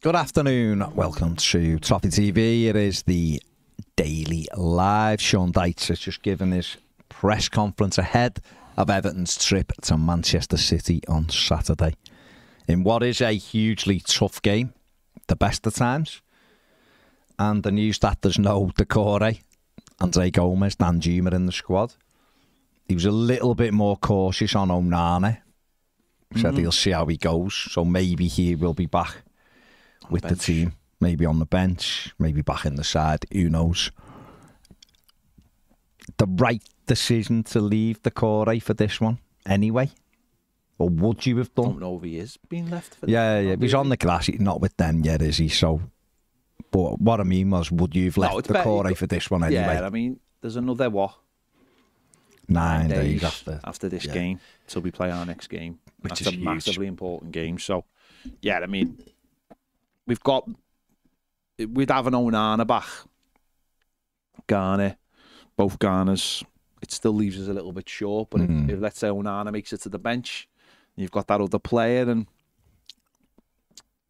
Good afternoon. Welcome to Toffee TV. It is the Daily Live. Sean Dyche has just given his press conference ahead of Everton's trip to Manchester City on Saturday. In what is a hugely tough game, the best of times. And the news that there's no Doucouré, eh? Andre Gomez, Danjuma in the squad. He was a little bit more cautious on Onana. Said mm-hmm. he'll see how he goes. So maybe he will be back with the team. Maybe on the bench, maybe back in the side. Who knows? The right decision to leave the core for this one, anyway. Or would you have done? don't done? know if he is being left for Yeah, yeah. He's on the grass. He's not with them yet, is he? So, but what I mean was, would you have left it's the core for this one anyway? Yeah, I mean, there's another what Nine days, days, after. this yeah. game till we play our next game, Which That's is a huge. massively important game. So, yeah, I mean, we've got we'd have an Onana back, Garner, both Garners. It still leaves us a little bit short, but Mm. if, if let's say Onana makes it to the bench, you've got that other player, and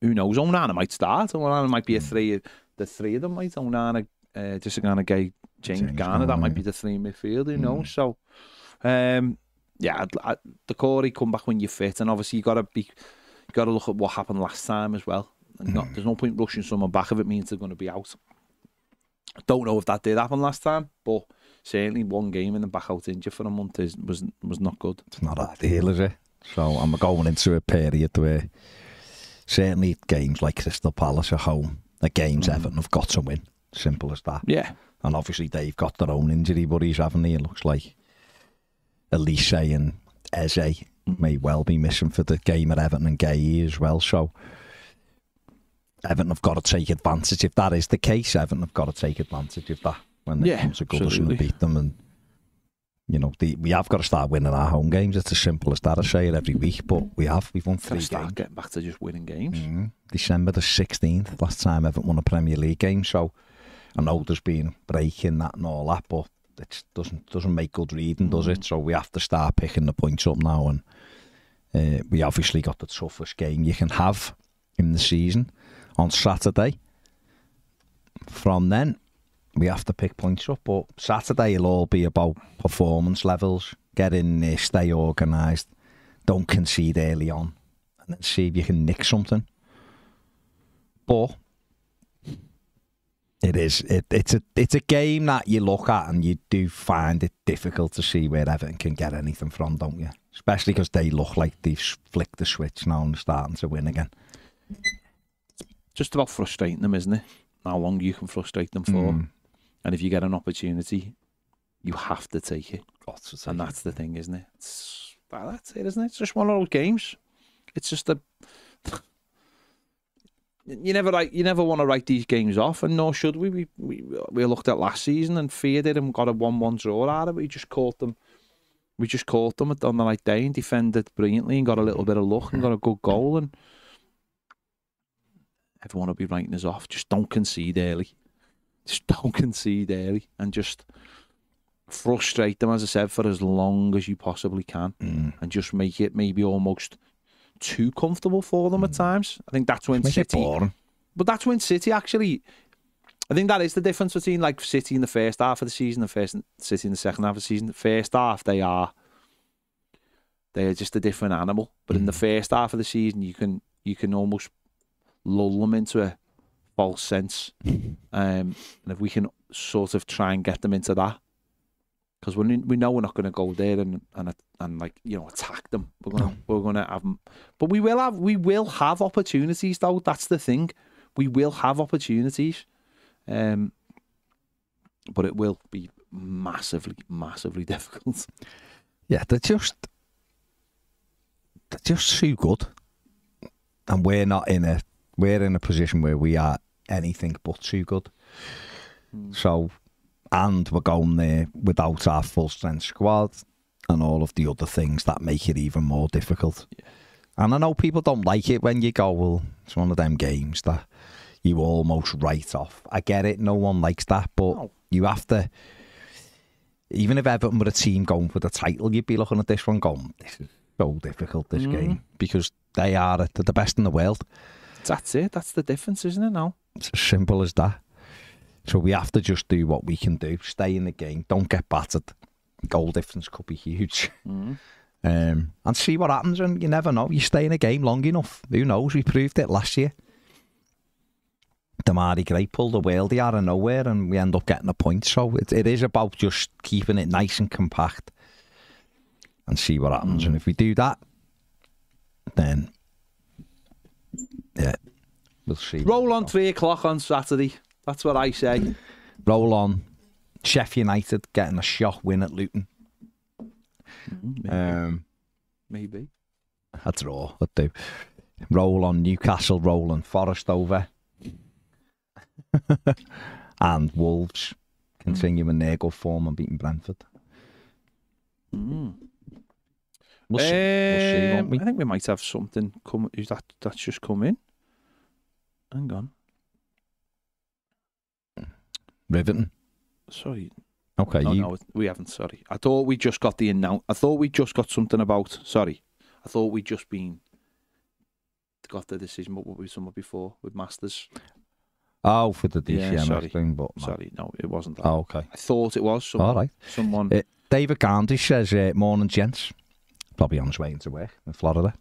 who knows, Onana might start. Onana might be a three. The three of them might Onana, uh, Idrissa Gueye, James, James Garner. That might be the three midfield. Who knows? Mm. So, um, yeah, I, the Corey come back when you're fit, and obviously you got to be, you got to look at what happened last time as well. Not, there's no point rushing someone back if it means they're going to be out. I don't know if that did happen last time, but certainly one game and then back out injured for a month is, was was not good. It's not ideal, is it? So I'm going into a period where certainly games like Crystal Palace at home, the games mm. Everton have got to win. Simple as that. Yeah, And obviously they've got their own injury buddies, haven't they? It looks like Olise and Eze may well be missing for the game at Everton and Guéhi as well. So Everton have got to take advantage. If that is the case, Everton have got to take advantage of that when it yeah, comes to Goodison and beat them. And you know, the, we have got to start winning our home games. It's as simple as that. I say it every week, but we have. We've won three start games. getting back to just winning games. Mm -hmm. December the 16th, last time Everton won a Premier League game. So I know there's been breaking that and all that, but it doesn't doesn't make good reading, does it? Mm. So we have to start picking the points up now, and uh, we obviously got the toughest game you can have in the season. On Saturday. From then, we have to pick points up. But Saturday will all be about performance levels, get in there, stay organised, don't concede early on, and then see if you can nick something. But it is it, it's a it's a game that you look at and you do find it difficult to see where Everton can get anything from, don't you? Especially because they look like they've flicked the switch now and starting to win again. Just about frustrating them, isn't it? How long you can frustrate them for, Mm. and if you get an opportunity, you have to take it. To take and it. that's the thing, isn't it? It's, well, that's it, isn't it? It's just one of those games. It's just a. You never like you never want to write these games off, and nor should we. We we, we looked at last season and feared it and got a one-one draw out of it. We just caught them. We just caught them on the right day and defended brilliantly and got a little bit of luck and got a good goal and everyone will be writing us off. Just don't concede early. Just don't concede early and just frustrate them, as I said, for as long as you possibly can Mm. and just make it maybe almost too comfortable for them at times. I think that's when Mm. City boring. but that's when City actually. I think that is the difference between like City in the first half of the season and first City in the second half of the season. The first half they are they are just a different animal. But in the first half of the season, you can you can almost lull them into a false sense, um, and if we can sort of try and get them into that, because we we know we're not going to go there and and and like you know attack them. We're gonna we're gonna have them, but we will have we will have opportunities though. That's the thing. We will have opportunities, um, but it will be massively massively difficult. Yeah, they're just they're just too good, and we're not in a we're in a position where we are anything but too good. Hmm. So, and we're going there without our full strength squad and all of the other things that make it even more difficult. And I know people don't like it when you go, well, it's one of them games that you almost write off. I get it, no one likes that, but No. you have to. Even if Everton were a team going for the title, you'd be looking at this one going, this is so difficult, this mm-hmm. game, because they're the best in the world. That's it. That's the difference, isn't it? Now. It's as simple as that. So we have to just do what we can do. Stay in the game. Don't get battered. Goal difference could be huge. Um, and see what happens. And you never know. You stay in a game long enough. Who knows? We proved it last year. Demarai Gray pulled a worldie out of nowhere and we end up getting a point. So it, it is about just keeping it nice and compact and see what happens. And if we do that, then yeah, we'll see. Roll on three o'clock on Saturday. That's what I say. roll on. Sheffield United getting a shot win at Luton. Um, Maybe. a draw would do. Roll on Newcastle, roll on Forest over. and Wolves continuing their good form and beating Brentford. We'll see. We'll see, Um? I think we might have something come. Is that that's just come in? Hang on. Riveting. Sorry. Okay, no, you. no, we haven't. Sorry. I thought we just got the announce. I thought we just got something about. Sorry. I thought we just been got the decision. but What we somewhere before with Masters? Oh, for the Yeah, DCMS sorry. thing, but no. Sorry, no, it wasn't that. Oh, okay. I thought it was. Someone, All right. Someone. Uh, David Gandhi says, uh, morning, gents. Probably on his way into work in Florida.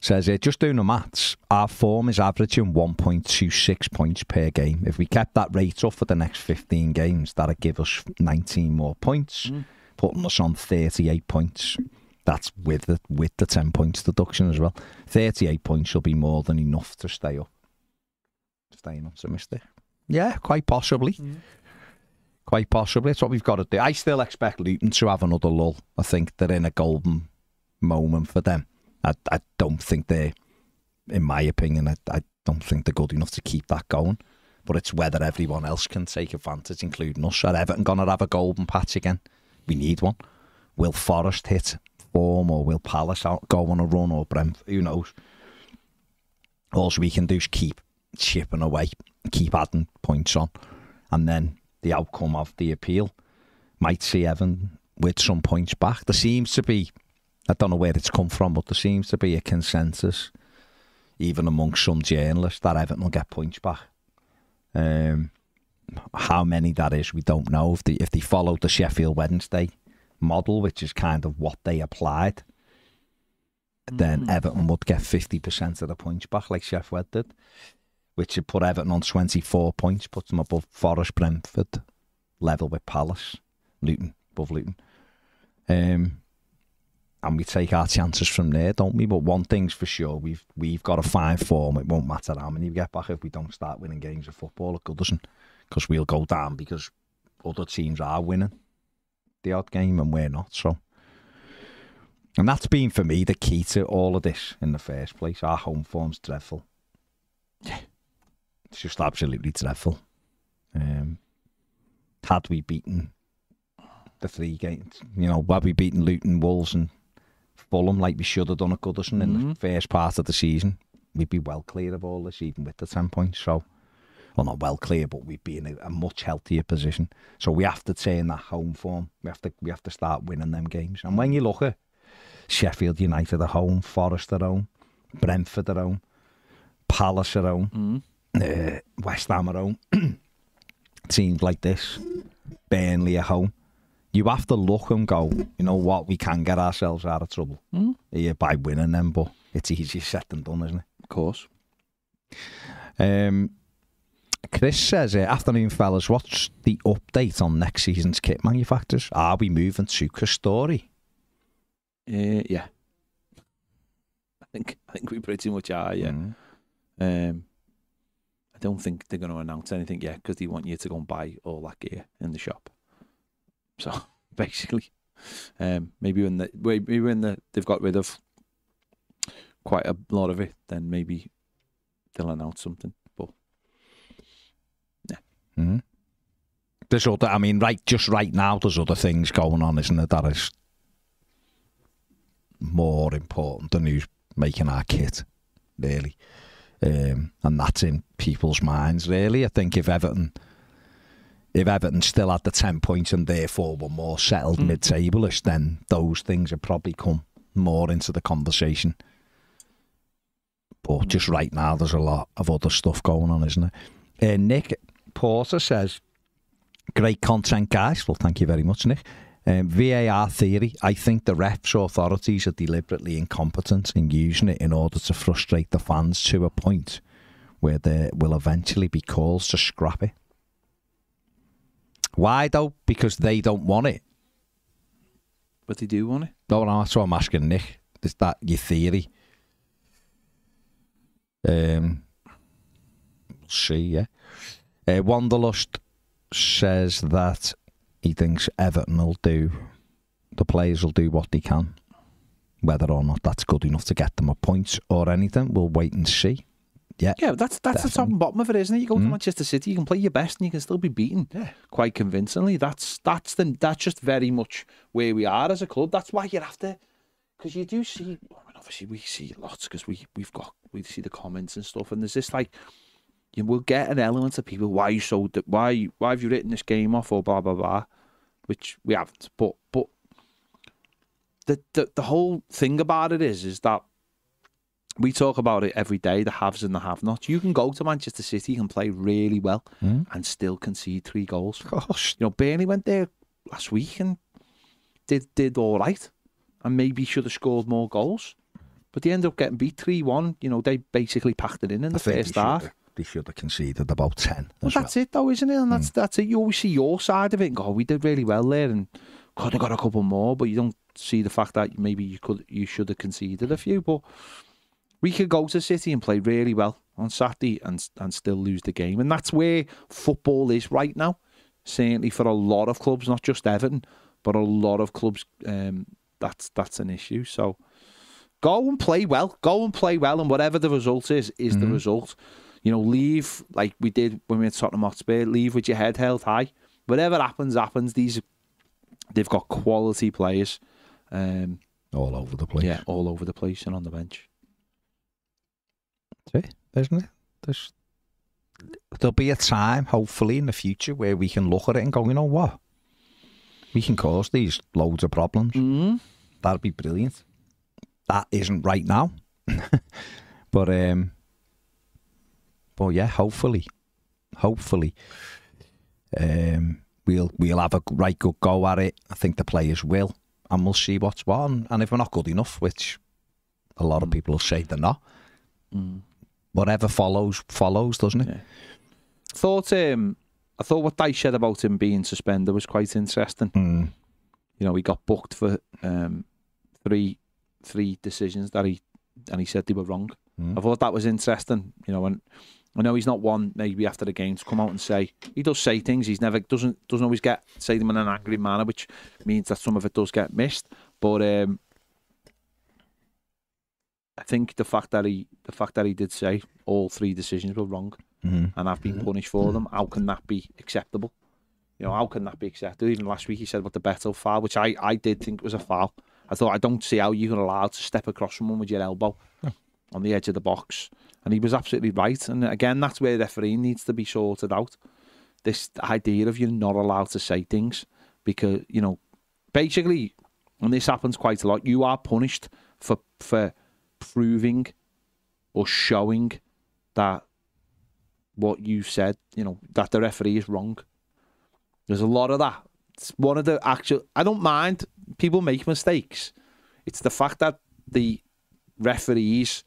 Says, uh, just doing the maths, our form is averaging 1.26 points per game. If we kept that rate up for the next 15 games, that'd give us 19 more points, putting us on 38 points. That's with the, with the 10 points deduction as well. 38 points will be more than enough to stay up. Staying optimistic. Yeah, quite possibly. Quite possibly. That's what we've got to do. I still expect Luton to have another lull. I think they're in a golden moment for them. I, I don't think they're, in my opinion, I, I don't think they're good enough to keep that going. But it's whether everyone else can take advantage, including us. Are Everton going to have a golden patch again? We need one. Will Forest hit form or will Palace out, go on a run or Brentford? Who knows? All we can do is keep chipping away, keep adding points on, and then the outcome of the appeal might see Evan with some points back. There seems to be, I don't know where it's come from, but there seems to be a consensus, even amongst some journalists, that Everton will get points back. Um, how many that is, we don't know. If they if they followed the Sheffield Wednesday model, which is kind of what they applied, then Everton would get fifty percent of the points back, like Sheffield did, which would put Everton on twenty four points, puts them above Forest, Brentford, level with Palace, Luton, above Luton. Um, and we take our chances from there, don't we? But one thing's for sure, we've we've got a fine form. It won't matter how many we get back if we don't start winning games of football at Goodison, because we'll go down because other teams are winning the odd game and we're not. So, and that's been for me the key to all of this in the first place. Our home form's dreadful. Yeah, it's just absolutely dreadful. Um, had we beaten the three games, you know, had we beaten Luton, Wolves, and Fulham like we should have done at Goodison in the first part of the season, we'd be well clear of all this, even with the 10 points. So, well, not well clear, but we'd be in a, a much healthier position. So we have to turn that home form. We have to we have to start winning them games. And when you look at Sheffield United at home, Forest at home, Brentford at home, Palace at home, uh, West Ham at home, teams like this, Burnley at home, you have to look and go, you know what, we can get ourselves out of trouble here by winning them, but it's easier said than done, isn't it? Of course. Um, Chris says, uh, afternoon fellas, what's the update on next season's kit manufacturers? Are we moving to Castore? Uh, yeah. I think I think we pretty much are. Yeah. Mm. Um, I don't think they're going to announce anything yet because they want you to go and buy all that gear in the shop. So basically, um, maybe when the maybe when the they've got rid of quite a lot of it, then maybe they'll announce something. But Mhm. There's other, I mean, right, just right now, there's other things going on, isn't there? That is more important than who's making our kit, really. Um, and that's in people's minds, really. I think if Everton, if Everton still had the 10 points and therefore were more settled Mm. mid-tablish, then those things would probably come more into the conversation. But just right now, there's a lot of other stuff going on, isn't it? Uh, Nick Porter says, Great content, guys. Well, thank you very much, Nick. Um, VAR theory. I think the refs authorities are deliberately incompetent in using it in order to frustrate the fans to a point where there will eventually be calls to scrap it. Why though? Because they don't want it. but they do want it. No, no, that's what I'm asking Nick. Is that your theory? Um, we'll see, yeah. Uh, Wanderlust says that he thinks Everton will do, the players will do what they can. Whether or not that's good enough to get them a point or anything, we'll wait and see. Yeah. Yeah, that's that's the top and bottom of it, isn't it? You go to Mm. Manchester City, you can play your best, and you can still be beaten quite convincingly. That's that's the that's just very much where we are as a club. That's why you have to, because you do see. I mean, obviously, we see lots because we we've got we see the comments and stuff, and there's this like. You will get an element of people. Why are you so? Why why have you written this game off or blah blah blah, which we haven't. But but the the the whole thing about it is is that we talk about it every day, the haves and the have-nots. You can go to Manchester City and play really well hmm? and still concede three goals. Gosh. You know, Burnley went there last week and did did all right, and maybe should have scored more goals, but they ended up getting beat three one. You know, they basically packed it in in the first half. have- They should have conceded about 10. Well, as well. that's it though, isn't it? And that's hmm. that's it. You always see your side of it and go, oh, we did really well there, and could have got a couple more, but you don't see the fact that maybe you could you should have conceded a few. But we could go to City and play really well on Saturday and and still lose the game, and that's where football is right now. Certainly for a lot of clubs, not just Everton, but a lot of clubs. Um, that's that's an issue. So go and play well. Go and play well, and whatever the result is, is the result. You know, leave like we did when we were at Tottenham Hotspur. Leave with your head held high. Whatever happens, happens. These they've got quality players. Um, All over the place. yeah, all over the place and on the bench. It, isn't it? There's, there'll be a time, hopefully, in the future where we can look at it and go, you know what? We can cause these loads of problems. Mm-hmm. That'd be brilliant. That isn't right now. but um but yeah, hopefully. Hopefully. Um we'll we'll have a right good go at it. I think the players will. And we'll see what's what. And, and if we're not good enough, which a lot of people will say they're not, whatever follows follows, doesn't it? Yeah. Thought um, I thought what Dyche said about him being suspended was quite interesting. Mm. You know, he got booked for um, three three decisions that he and he said they were wrong. Mm. I thought that was interesting. You know, and I know he's not one maybe after the game to come out and say he does say things. He's never doesn't doesn't always get say them in an angry manner, which means that some of it does get missed. But um, I think the fact that he the fact that he did say all three decisions were wrong Mhm. and have been punished for them, how can that be acceptable? You know, how can that be acceptable? Even last week he said about the Beto foul, which I, I did think was a foul. I thought I don't see how you can allow to step across someone with your elbow on the edge of the box, and he was absolutely right. And again, that's where refereeing needs to be sorted out. This idea of you're not allowed to say things because you know, basically, and this happens quite a lot. You are punished for for proving or showing that what you said, you know, that the referee is wrong. There's a lot of that. It's one of the actual. I don't mind people make mistakes. It's the fact that the referees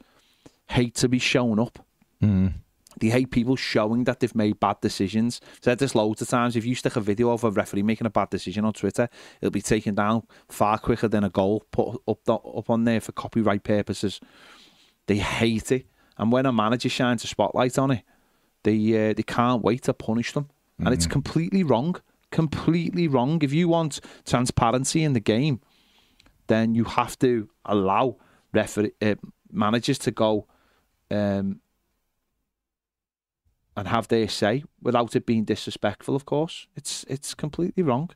hate to be shown up. Mm. They hate people showing that they've made bad decisions. Said this loads of times. If you stick a video of a referee making a bad decision on Twitter, it'll be taken down far quicker than a goal put up the, up on there for copyright purposes. They hate it, and when a manager shines a spotlight on it, they uh, they can't wait to punish them, and it's completely wrong. Completely wrong. If you want transparency in the game, then you have to allow referee uh, managers to go um, and have their say without it being disrespectful. Of course, it's it's completely wrong.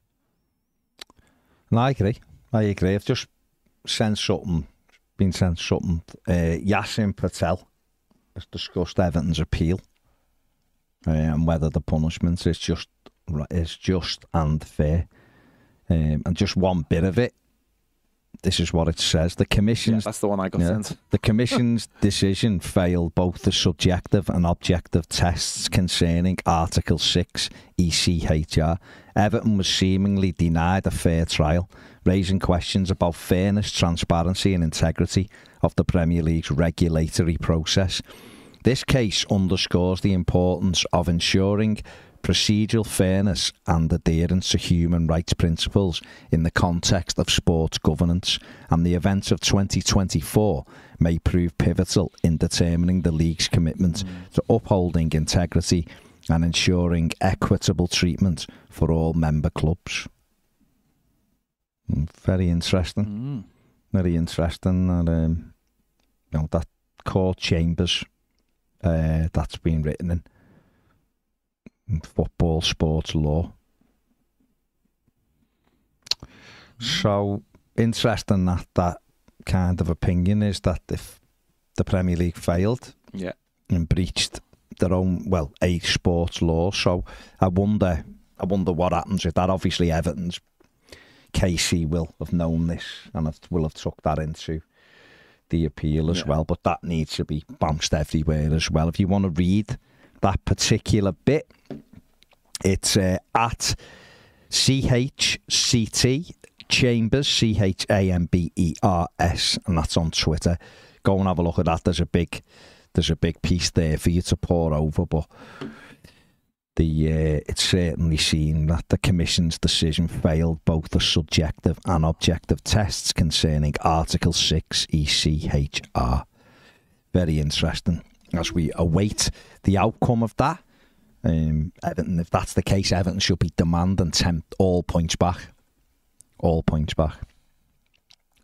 No, I agree. I agree. I've just sent something, been sent something. Uh, Yasin Patel has discussed Everton's appeal uh, and whether the punishment is just is just and fair. Um, and just one bit of it. This is what it says: the commission's That's the one I got Yeah. sent. The Commission's decision failed both the subjective and objective tests concerning Article 6 ECHR. Everton was seemingly denied a fair trial, raising questions about fairness, transparency, and integrity of the Premier League's regulatory process. This case underscores the importance of ensuring procedural fairness and adherence to human rights principles in the context of sports governance, and the events of 2024 may prove pivotal in determining the league's commitment to upholding integrity and ensuring equitable treatment for all member clubs. Mm, Very interesting. Very interesting. And, um, you know, that court chambers uh, that's been written in football sports law. So interesting that that kind of opinion is that if the Premier League failed Yeah. and breached their own well a sports law, so I wonder I wonder what happens with that. Obviously, Everton's KC will have known this and will have took that into the appeal as Yeah. well, but that needs to be bounced everywhere as well. If you want to read that particular bit, it's uh, at CHCT Chambers, C H A M B E R S, and that's on Twitter. Go and have a look at that. There's a big, there's a big piece there for you to pour over, but the uh, it's certainly seen that the Commission's decision failed both the subjective and objective tests concerning Article 6 ECHR. Very interesting as we await the outcome of that. Um, Everton, if that's the case, Everton should be demand and tempt all points back. All points back.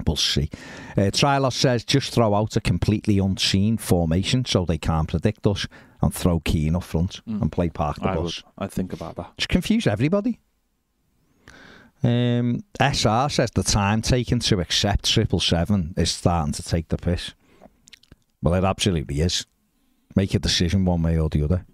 We'll see. Uh, Trilos says just throw out a completely unseen formation so they can't predict us and throw Keane up front and play Park the I Bus. would. I think about that. Just confuse everybody. Um, SR says the time taken to accept triple seven is starting to take the piss. Well, it absolutely is. Make a decision one way or the other.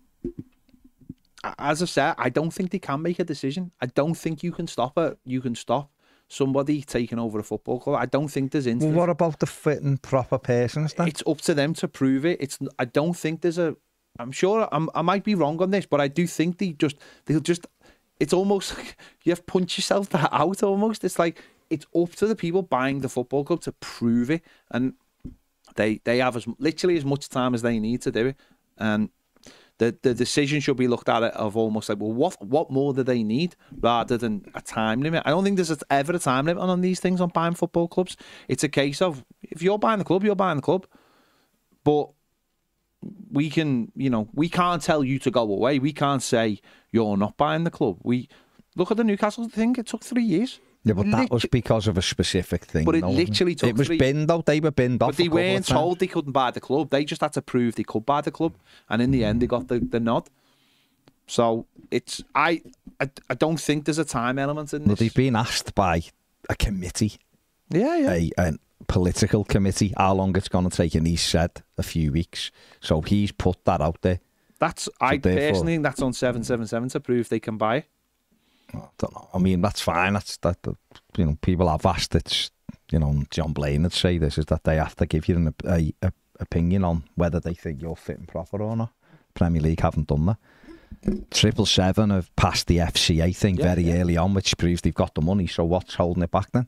As I said, I don't think they can make a decision. I don't think you can stop it. You can stop somebody taking over a football club. I don't think there's Well, interest. what about the fit and proper persons then? it's up to them to prove it. It's. I don't think there's a. I'm sure I'm, I might be wrong on this, but I do think they just they'll just. It's almost like you have to punch yourself that out. Almost, it's like it's up to the people buying the football club to prove it, and they they have as literally as much time as they need to do it, and the the decision should be looked at of almost like, well, what what more do they need rather than a time limit? I don't think there's ever a time limit on these things on buying football clubs. It's a case of if you're buying the club, you're buying the club, but we can, you know, we can't tell you to go away. We can't say you're not buying the club. We look at the Newcastle thing. It took three years. Yeah, but that was because of a specific thing. But it though, literally took It was three- binned though. They were binned off. But they a weren't told they couldn't buy the club. They just had to prove they could buy the club, and in the end, they got the, the nod. So it's I, I I don't think there's a time element in Well, this. they've been asked by a committee, yeah, yeah. a, an, political committee how long it's going to take, and he said a few weeks. So he's put that out there. That's I therefore- personally think that's on seven seven seven to prove they can buy. I don't know. I mean, that's fine. That's that. that you know, people have asked. It's you know, John Blaine would say this is that they have to give you an a, a opinion on whether they think you're fit and proper or not. Premier League haven't done that. Triple Seven have passed the FCA thing Yeah, very yeah. early on, which proves they've got the money. So what's holding it back then?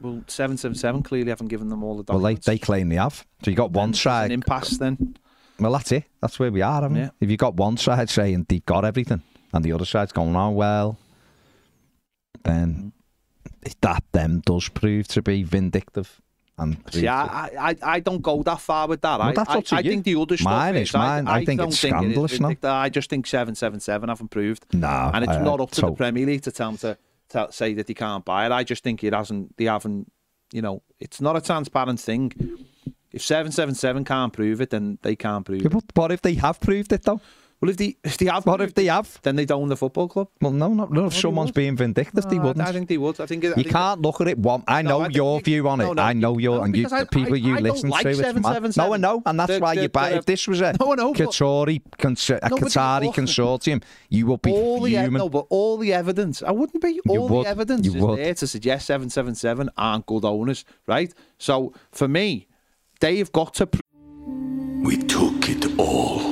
Well, seven seven seven clearly haven't given them all the Well, they, they claim they have. So you got one There's side. an impasse then. Well, that's it. That's where we are. Haven't Yeah. If you got one side saying they've got everything, and the other side's going, "Oh well," then that then does prove to be vindictive. And See, I, I, I don't go that far with that. Well, I, that's I, I think the other stuff Mine is, is mine. I think don't it's it is scandalous, vindictive. I just think seven seven seven haven't proved. No, and it's I- not up to the Premier League to tell them to, to say that they can't buy it. I just think it hasn't. They haven't. You know, it's not a transparent thing. If seven seven seven can't prove it, then they can't prove Yeah, it. but if they have proved it though? Well, if they if they have, What if they have? then they don't own the football club. Well, no, no, no. Oh, if they someone's being vindictive, ah, they No, I- wouldn't. I think they would. I think I you think- can't look at it one. I No, know I your you- view on it. no, no, I know your and you, because I- the people I- you I don't listen like to. It's mad. 777. No, I know, and that's The- why the- you buy. If this was a No, I know, Qatari, cons- a No, Qatari all- consortium, you would be all the e- no, but all the evidence. I wouldn't be. All would. the evidence You is would. there to suggest seven seven seven aren't good owners, right? So for me, they've got to. We took it all.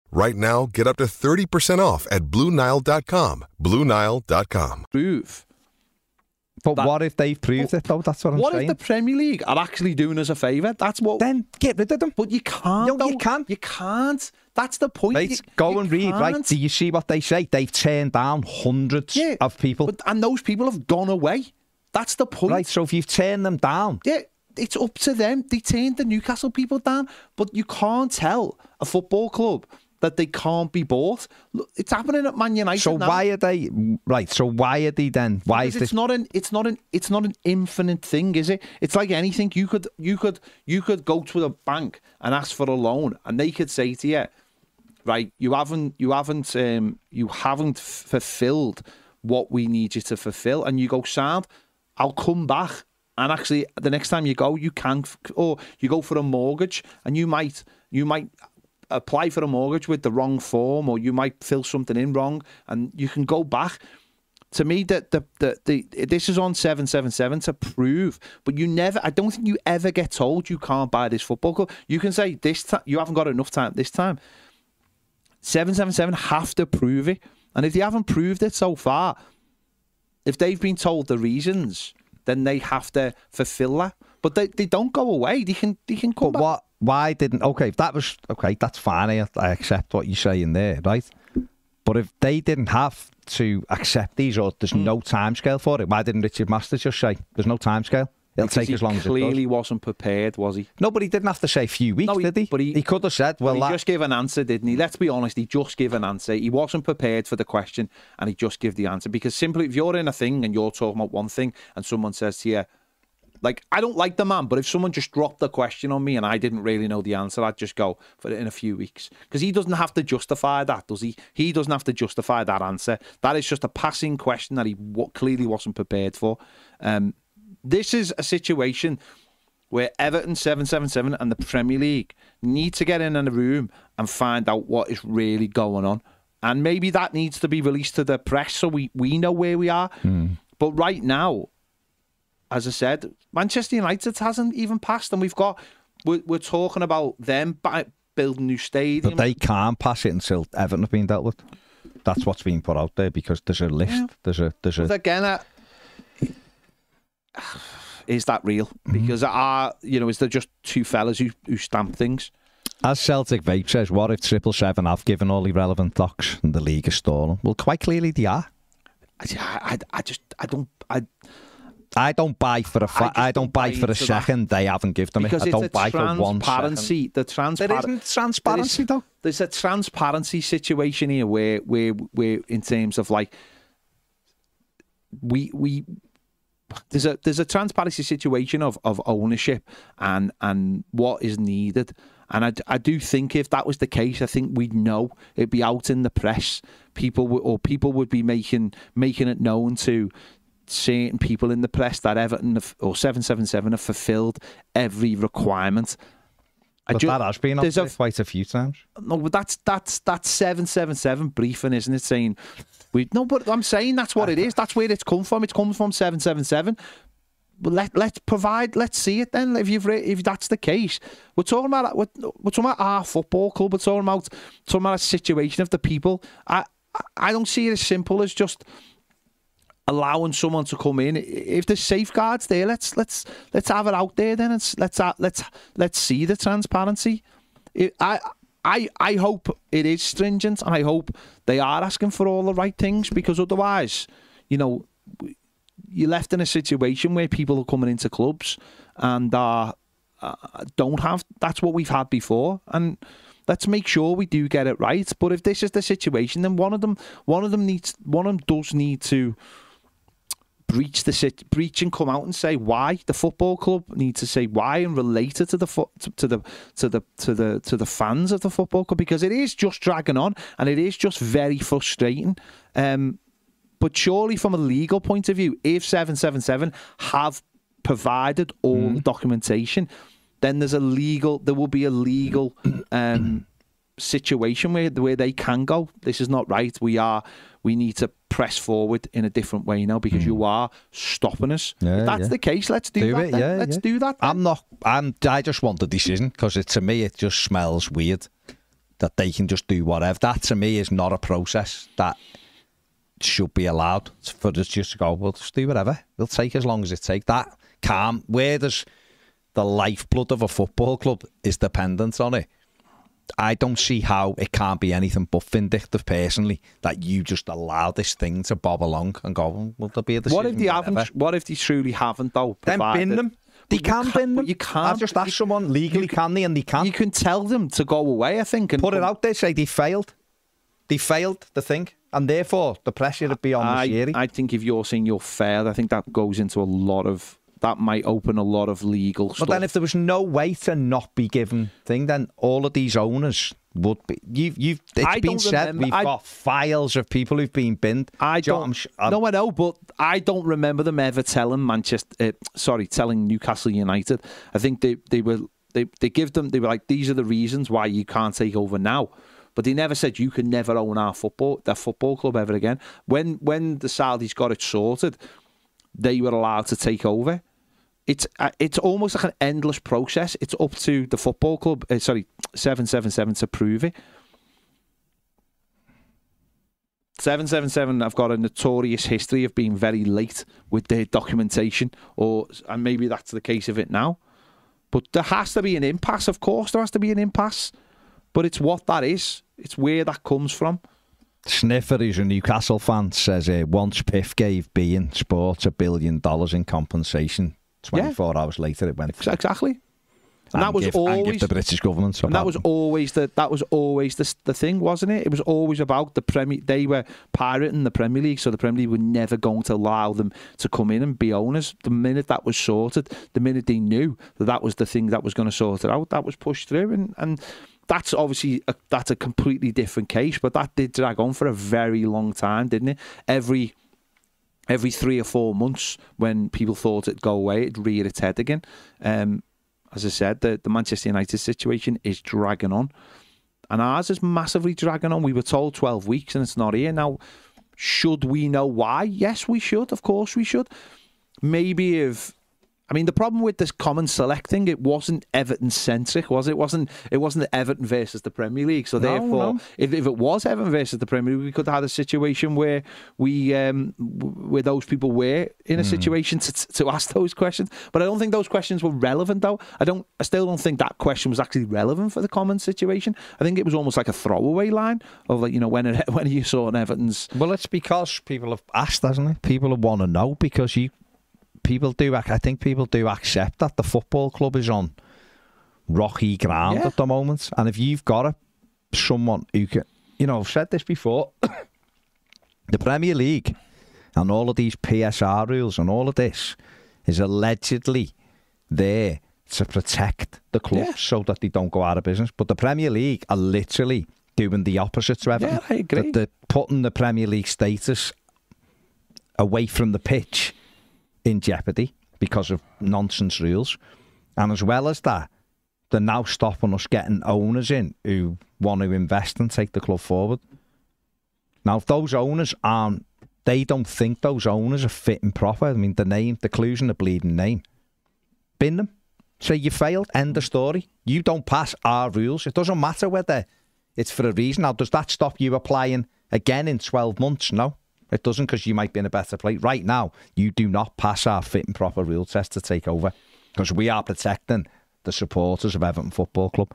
Right now, get up to 30% off at BlueNile.com. BlueNile.com. prove. But That- what if they've proved it though? That's what I'm what saying. What if the Premier League are actually doing us a favour? That's what. Then get rid of them. but you can't. No, you can't. You can't. That's the point. Right, You- go you and read. Right, can't. do you see what they say? They've turned down hundreds Yeah, of people. But, and those people have gone away. That's the point. right, so if you've turned them down, Yeah, it's up to them. They turned the Newcastle people down, but you can't tell a football club that they can't be bought. It's happening at Man United. so now. why are they right? So why are they then? Why Because is it's this? not an it's not an it's not an infinite thing, is it? It's like anything. You could you could you could go to a bank and ask for a loan, and they could say to you, right, you haven't you haven't um, you haven't fulfilled what we need you to fulfill, and you go, sad. I'll come back. And actually, the next time you go, you can, or you go for a mortgage, and you might you might apply for a mortgage with the wrong form, or you might fill something in wrong, and you can go back to me that the, the the this is on 777 to prove but you never i don't think you ever get told you can't buy this football club you can say this time you haven't got enough time this time 777 have to prove it and if they haven't proved it so far if they've been told the reasons then they have to fulfill that but they, they don't go away they can they can come But back. what? Why didn't? Okay, if that was okay, that's fine. I, I accept what you're saying there, right? But if they didn't have to accept these, or there's Hmm. no time scale for it, why didn't Richard Masters just say there's no time scale? It'll Because take as long as it clearly wasn't prepared was he No, but he didn't have to say a few weeks, No, he- did he? but he- could have said, "Well, he that, just gave an answer, didn't he? Let's be honest, he just gave an answer. He wasn't prepared for the question and he just gave the answer. Because simply, if you're in a thing and you're talking about one thing and someone says to you, like I don't like the man, but if someone just dropped the question on me and I didn't really know the answer, I'd just go for it in a few weeks because he doesn't have to justify that, does he? He doesn't have to justify that answer. That is just a passing question that he clearly wasn't prepared for. Um, this is a situation where Everton 777 and the Premier League need to get in in a room and find out what is really going on. And maybe that needs to be released to the press so we, we know where we are. But right now, as I said, Manchester United hasn't even passed, and we've got we're, we're talking about them building new stadium. But they can't pass it until Everton have been dealt with. That's what's being put out there because there's a list. Yeah. There's a there's But a again, uh, is that real? Because are you know, is there just two fellas who who stamp things? as Celtic Vape says, what if Triple Seven have given all the relevant docs and the league is stolen? Well, quite clearly they are. I, I, I just I don't I I don't buy for a fa- just I, don't buy for a into that. second. They haven't given them it. because I don't buy for one second. transparency. The There transparency. isn't transparency though. There's a transparency situation here where where where in terms of like we we there's a there's a transparency situation of, of ownership and and what is needed. And I, I do think if that was the case, I think we'd know it'd be out in the press. People would, or people would be making making it known to certain people in the press that Everton have, or seven seven seven have fulfilled every requirement. I But ju- that has been up there quite a few times. no, but that's that's that's seven seven seven briefing, isn't it? Saying we no, but I'm saying that's what it is. That's where it's come from. It's come from seven seven seven. But let let's provide. Let's see it then. If you've re- if that's the case, we're talking about we're, we're talking about our football club. We're talking about talking about a situation of the people. I I- I don't see it as simple as just allowing someone to come in. If there's safeguards there, let's let's let's have it out there. Then let's let's let's see the transparency. It, I I I hope it is stringent, and I hope they are asking for all the right things because otherwise, you know, you're left in a situation where people are coming into clubs and are uh, don't have. That's what we've had before, and let's make sure we do get it right. But if this is the situation, then one of them, one of them needs, one of them does need to breach the sit, breach and come out and say why. The football club needs to say why and relate it to the fo- to, the to the to the to the fans of the football club because it is just dragging on and it is just very frustrating. Um, but surely, from a legal point of view, if seven seven seven have provided all the documentation, then there's a legal. There will be a legal. Um, situation where where they can go. This is not right. We are. We need to press forward in a different way now because you hmm. are stopping us. Yeah, if that's yeah. the case, let's do, Do that. yeah, let's do that. then. I'm not. I'm. I just want the decision because to me it just smells weird that they can just do whatever. That to me is not a process that should be allowed for us just to go. We'll just do whatever. We'll take as long as it takes. That calm. Where does the lifeblood of a football club is dependent on it. I don't see how it can't be anything but vindictive, personally, that you just allow this thing to bob along and go. Well, there'll be a decision. what if they whenever." haven't? What if they truly haven't though? Then bin them. They can can't- bin them. You can't. I've just asked someone legally, can they? And they can't. You can tell them to go away. I think and put it out there, say they failed. They failed the thing, and therefore the pressure would be on I, Moshiri. I think if you're saying you're fair, I think that goes into a lot of that might open a lot of legal But stuff. then, if there was no way to not be given thing, then all of these owners would be. You've, you've. It's I been said remember- we've I- got files of people who've been binned. I Do you know what don't. I'm- no, I know, but I don't remember them ever telling Manchester. Uh, sorry, telling Newcastle United. I think they they were they they give them. They were like, these are the reasons why you can't take over now. But they never said you can never own our football, their football club ever again. When when the Saudis got it sorted, they were allowed to take over. It's uh, it's almost like an endless process. It's up to the football club. Uh, sorry, seven seven seven to prove it. 777 have got a notorious history of being very late with their documentation or and maybe that's the case of it now but there has to be an impasse of course there has to be an impasse but it's what that is it's where that comes from Sniffer, who's a Newcastle fan, says uh, once PIF gave beIN Sports a billion dollars in compensation. 24 hours later, it went. exactly And, that was give, always and the British government. and that was always the that was always the the thing, wasn't it? It was always about the Premier. They were pirating the Premier League, so the Premier League were never going to allow them to come in and be owners. The minute that was sorted, the minute they knew that that was the thing that was going to sort it out, that was pushed through, and and that's obviously a, that's a completely different case. But that did drag on for a very long time, didn't it? Every every three or four months, when people thought it'd go away, it'd rear its head again. Um, as I said, the, the Manchester United situation is dragging on. And ours is massively dragging on. We were told 12 weeks and it's not here. Now, should we know why? Yes, we should. Of course, we should. Maybe if. I mean, the problem with this common selecting, it wasn't Everton centric, was it? it? wasn't It wasn't Everton versus the Premier League. So No, therefore, no. if, if it was Everton versus the Premier League, we could have had a situation where we, um, where those people were in a situation to, to ask those questions. But I don't think those questions were relevant, though. I don't. I still don't think that question was actually relevant for the common situation. I think it was almost like a throwaway line of like, you know, when it, when you saw an Everton's. Well, it's because people have asked, hasn't it? People want to know because you, people do. I think people do accept that the football club is on rocky ground Yeah. at the moment, and if you've got a someone who can, you know, I've said this before, the Premier League and all of these PSR rules and all of this is allegedly there to protect the clubs Yeah. so that they don't go out of business. But the Premier League are literally doing the opposite to Everton. Yeah, I agree. That they're putting the Premier League status away from the pitch in jeopardy because of nonsense rules. And as well as that, they're now stopping us getting owners in who want to invest and take the club forward. Now, if those owners aren't, they don't think those owners are fitting proper. I mean, the name, the clues the bleeding name. Bin them. Say you failed. End the story. You don't pass our rules. It doesn't matter whether it's for a reason. Now, does that stop you applying again in 12 months? No. It doesn't because you might be in a better place. Right now, you do not pass our fit and proper real test to take over because we are protecting the supporters of Everton Football Club.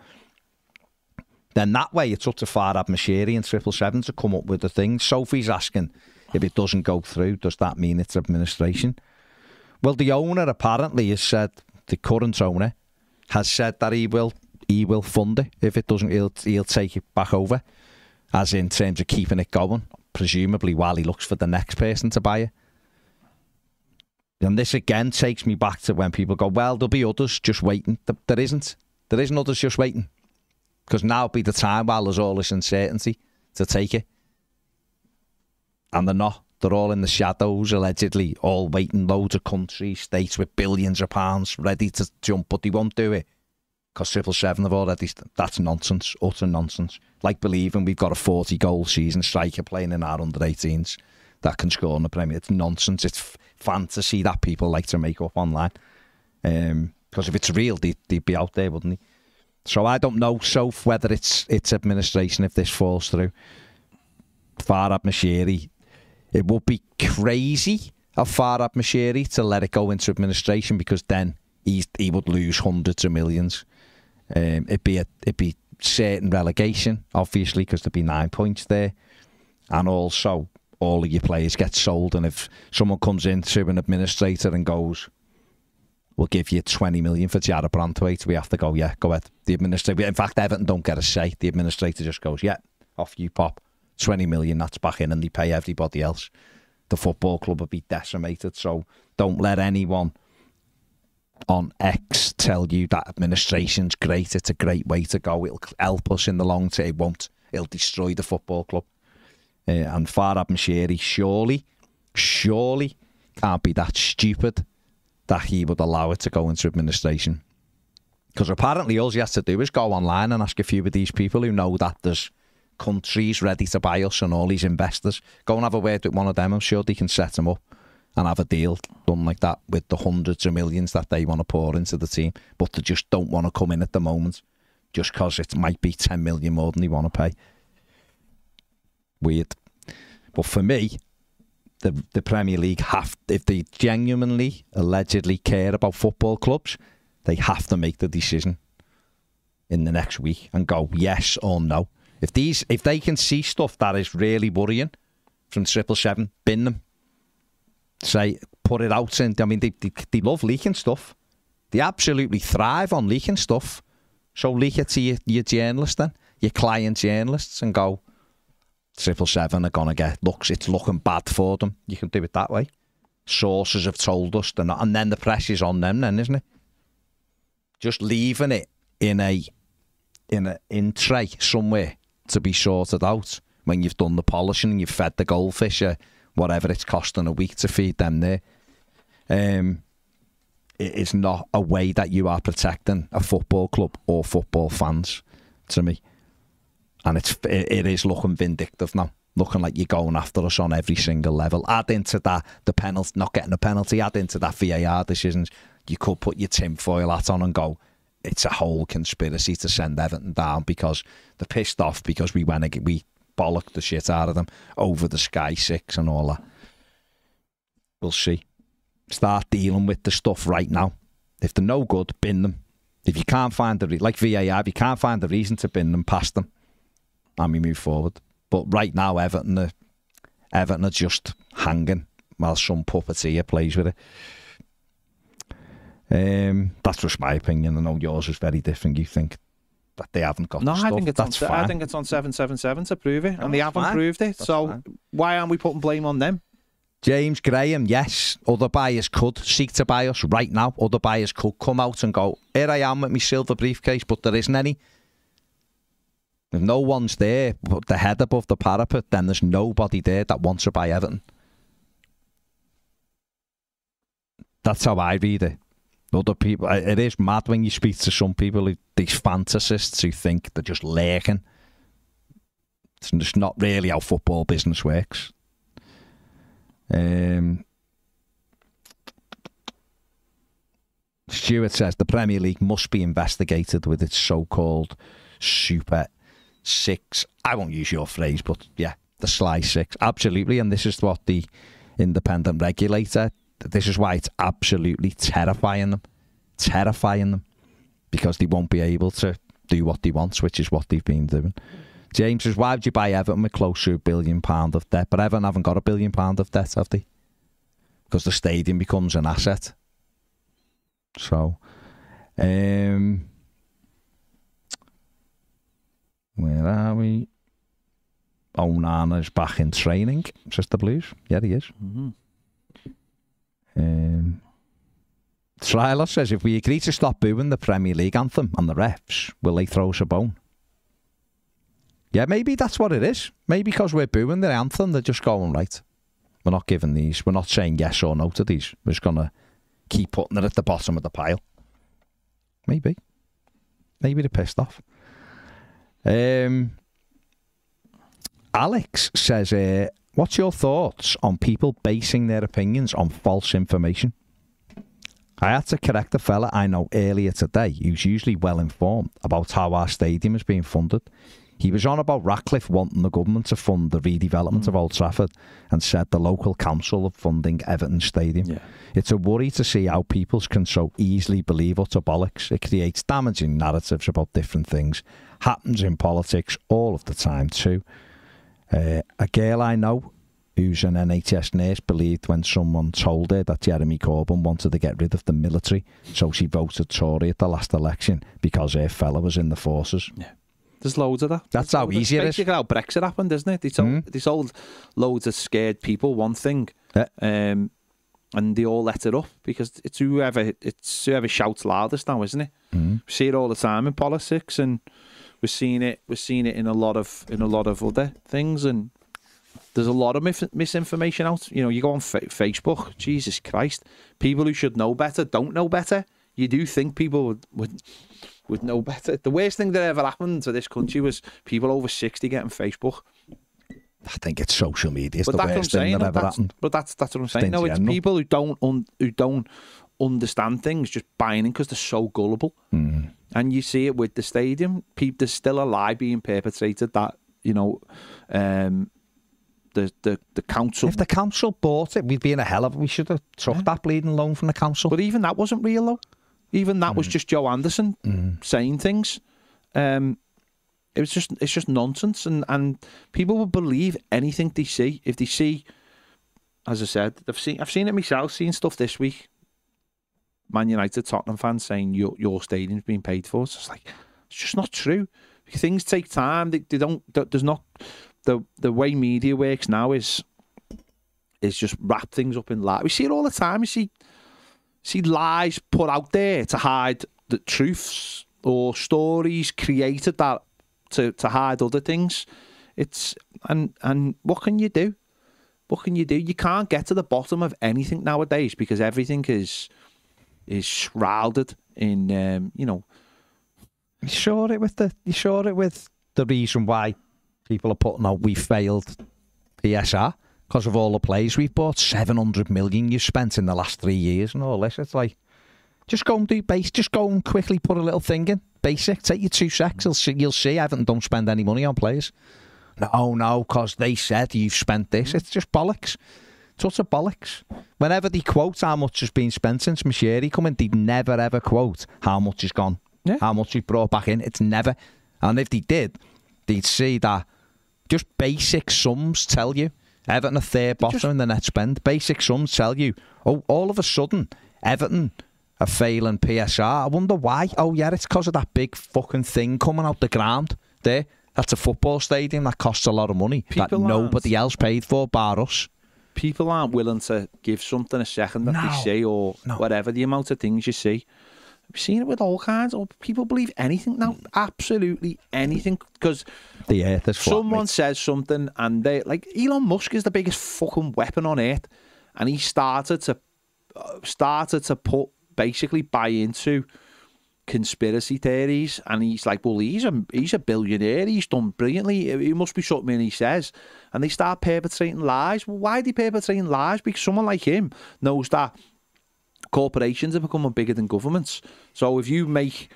Then that way, it's up to Farhad Moshiri and Triple Seven to come up with the thing. Sophie's asking if it doesn't go through, does that mean it's administration? Well, the owner apparently has said the current owner has said that he will he will fund it if it doesn't. He'll he'll take it back over, as in terms of keeping it going, presumably while he looks for the next person to buy it. And this again takes me back to when people go, "Well, there'll be others just waiting." There isn't. There isn't others just waiting because now will be the time while there's all this uncertainty to take it, and they're not. They're all in the shadows, allegedly, all waiting. Loads of countries, states with billions of pounds ready to jump, but they won't do it because Triple Seven have already. That's nonsense, utter nonsense. Like believing we've got a forty goal season striker playing in our under 18s that can score in the Premier. It's nonsense. It's f- fantasy that people like to make up online. Um, because if it's real, they, they'd be out there, wouldn't they? So I don't know, Soph, whether it's it's administration if this falls through. Farhad Moshiri, it would be crazy of Farhad Moshiri to let it go into administration because then he's, he would lose hundreds of millions. Um, it'd be a, it'd be certain relegation, obviously, because there'd be nine points there, and also all of your players get sold. And if someone comes into an administrator and goes, "We'll give you twenty million for Jarrad Branthwaite," we have to go, "Yeah, go ahead." The administrator, in fact, Everton don't get a say. The administrator just goes, "Yeah, off you pop, twenty million. That's back in," and they pay everybody else. The football club will be decimated. So don't let anyone on X tell you that administration's great. It's a great way to go. It'll help us in the long term. It won't. It'll destroy the football club. Uh, and Farhad Moshiri surely, surely can't be that stupid that he would allow it to go into administration. Because apparently all he has to do is go online and ask a few of these people who know that there's countries ready to buy us and all these investors. Go and have a word with one of them. I'm sure they can set them up and have a deal done like that with the hundreds of millions that they want to pour into the team. But they just don't want to come in at the moment just because it might be 10 million more than they want to pay. Weird. But for me, the the Premier League have if they genuinely allegedly care about football clubs, they have to make the decision in the next week and go yes or no. If these if they can see stuff that is really worrying from triple seven, bin them. Say put it out and I mean they, they they love leaking stuff. They absolutely thrive on leaking stuff. So leak it to your, your journalists then, your client journalists, and go, triple seven are gonna get looks. It's looking bad for them. You can do it that way. Sources have told us they're not, and then the press is on them, then isn't it? Just leaving it in a in a in tray somewhere to be sorted out when you've done the polishing and you've fed the goldfish or whatever it's costing a week to feed them there. Um, it is not a way that you are protecting a football club or football fans to me. And it's it, is looking vindictive now. Looking like you're going after us on every single level. Add into that the penalty, not getting a penalty. Add into that VAR decisions. You could put your tinfoil hat on and go, it's a whole conspiracy to send Everton down because they're pissed off because we went we bollocked the shit out of them over the Sky Six and all that. We'll see. Start dealing with the stuff right now. If they're no good, bin them. If you can't find the re- like VAR, if you can't find the reason to bin them, pass them, and we move forward. But right now, Everton are, Everton are just hanging while some puppeteer plays with it. Um, that's just my opinion. I know yours is very different. You think that they haven't got No, the I think it's that's on. fine. I think it's on seven seven seven to prove it, and they haven't fine. proved it. That's so fine. why aren't we putting blame on them? James Graham, yes. Other buyers could seek to buy us right now. Other buyers could come out and go, here I am with my silver briefcase, but there isn't any. If no one's there, but the head above the parapet, then there's nobody there that wants to buy Everton. That's how I read it. Other people, it is mad when you speak to some people, who, these fantasists who think they're just lurking. It's not really how football business works. Um, Stuart says the Premier League must be investigated with its so-called Super Six. I won't use your phrase, but yeah, the Sly Six, absolutely. And this is what the independent regulator. This is why it's absolutely terrifying them, terrifying them, because they won't be able to do what they want, which is what they've been doing. James says, why would you buy Everton with close to a billion pound of debt? But Everton haven't got a billion pound of debt, have they? Because the stadium becomes an asset. So, um, where are we? Oh, Onana's back in training, says the Blues. Yeah, he is. Mm-hmm. Um, Tryler says, if we agree to stop booing the Premier League anthem and the refs, will they throw us a bone? Yeah, maybe that's what it is. Maybe because we're booing the anthem, they're just going, right, we're not giving these, we're not saying yes or no to these. We're just going to keep putting it at the bottom of the pile. Maybe. Maybe they're pissed off. Um, Alex says, uh, what's your thoughts on people basing their opinions on false information? I had to correct a fella I know earlier today who's usually well informed about how our stadium is being funded. He was on about Ratcliffe wanting the government to fund the redevelopment of mm. Old Trafford and said the local council are funding Everton Stadium. Yeah. It's a worry to see how people can so easily believe utter bollocks. It creates damaging narratives about different things. Happens in politics all of the time too. Uh, a girl I know who's an NHS nurse believed when someone told her that Jeremy Corbyn wanted to get rid of the military, so she voted Tory at the last election because her fella was in the forces. Yeah. There's loads of that. That's There's how easy it is. Basically, how Brexit happened, isn't it? They told, Mm. they loads of scared people one thing, Yeah. um, and they all let it up because it's whoever it's whoever shouts loudest now, isn't it? Mm. We see it all the time in politics, and we're seeing it. We're seeing it in a lot of in a lot of other things, and there's a lot of mis- misinformation out. You know, you go on fa- Facebook, Jesus Christ, people who should know better don't know better. You do think people would would would know better. The worst thing that ever happened to this country was people over sixty getting Facebook. I think it's social media. It's but the that's what I'm worst thing that ever that's, happened. but that's that's what I'm saying. No, it's people who don't un, who don't understand things just buying in because they're so gullible. Mm. And you see it with the stadium. People, there's still a lie being perpetrated that you know, um, the the the council. If the council bought it, we'd be in a hell of. We should have took that bleeding loan from the council. But even that wasn't real though. Even that Mm. was just Joe Anderson saying things. Um, it was just it's just nonsense, and and people will believe anything they see if they see. As I said, I've seen I've seen it myself. Seen stuff this week. Man United, Tottenham fans saying your your stadium's being paid for. So it's like it's just not true. Things take time. They, they don't. There's not the the way media works now is is just wrap things up in lies. We see it all the time. We see see lies put out there to hide the truths or stories created that to, to hide other things. It's and and what can you do? What can you do? You can't get to the bottom of anything nowadays because everything is is shrouded in um, you know. You sure it with the you sure it with the reason why people are putting out we failed PSR because of all the plays we've bought, seven hundred million you spent in the last three years and all this. It's like just go and do base. Just go and quickly put a little thing in. Basic. Take you two secs. You'll see. You'll see. Everton don't spend any money on players. No, no, because they said you've spent this. It's just bollocks. Utter bollocks. Whenever they quote how much has been spent since Moshiri come in, they never ever quote how much is gone. Yeah. How much he brought back in. It's never. And if they did, they'd see that just basic sums tell you Everton are third bottom just- in the net spend. Basic sums tell you, oh, all of a sudden, Everton are failing PSR. I wonder why. Oh, yeah, it's because of that big fucking thing coming out the ground there. That's a football stadium that costs a lot of money that People aren't- nobody else paid for, bar us. People aren't willing to give something a second that No. they see or No. whatever the amount of things you see. We've seen it with all kinds. Or people believe anything now, absolutely anything. Because The earth is someone mate. says something, and they like Elon Musk is the biggest fucking weapon on earth, and he started to uh, started to put basically buy into conspiracy theories, and he's like, well, he's a he's a billionaire, he's done brilliantly. It must be something he says, and they start perpetrating lies. Well, why are they perpetrating lies? Because someone like him knows that corporations are becoming bigger than governments. So if you make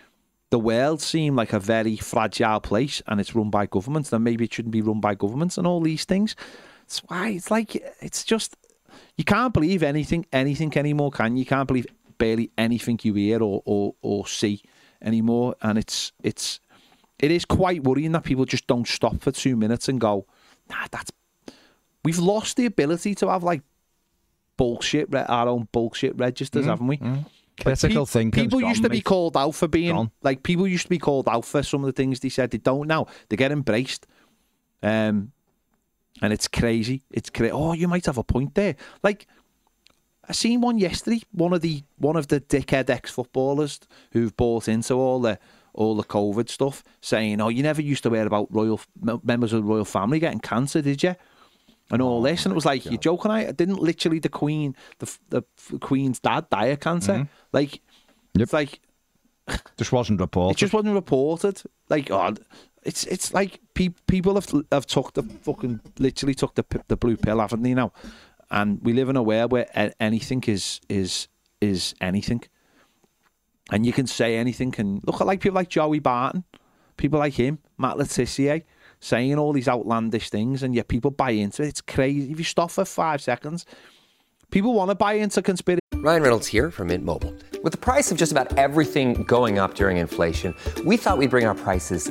the world seem like a very fragile place and it's run by governments, then maybe it shouldn't be run by governments and all these things. That's why it's like it's just you can't believe anything anything anymore, can you? You can't believe barely anything you hear or, or, or see anymore. And it's it's it is quite worrying that people just don't stop for two minutes and go, nah, that's we've lost the ability to have like bullshit re- our own bullshit registers, haven't we? Like, Critical pe- thinking's People used to be called out for being Gone. like people used to be called out for some of the things they said they don't now. They get embraced. Um and it's crazy. It's crazy. Oh, you might have a point there. Like I seen one yesterday. One of the one of the dickhead ex footballers who've bought into all the all the COVID stuff, saying, "Oh, you never used to hear about royal members of the royal family getting cancer, did you?" And all oh this, and it was like, "You're joking." I didn't literally the Queen, the the Queen's dad die of cancer. Mm-hmm. Like, Yep. it's like Just wasn't reported. it just wasn't reported. Like, oh, it's it's like pe- people have have took the fucking literally took the the blue pill, haven't they? Now, and we live in a world where anything is is is anything, and you can say anything. And look at like people like Joey Barton, people like him, Matt Le Tissier, saying all these outlandish things, and yet people buy into it. It's crazy. If you stop for five seconds, people want to buy into conspiracy. Ryan Reynolds here from Mint Mobile. With the price of just about everything going up during inflation, we thought we'd bring our prices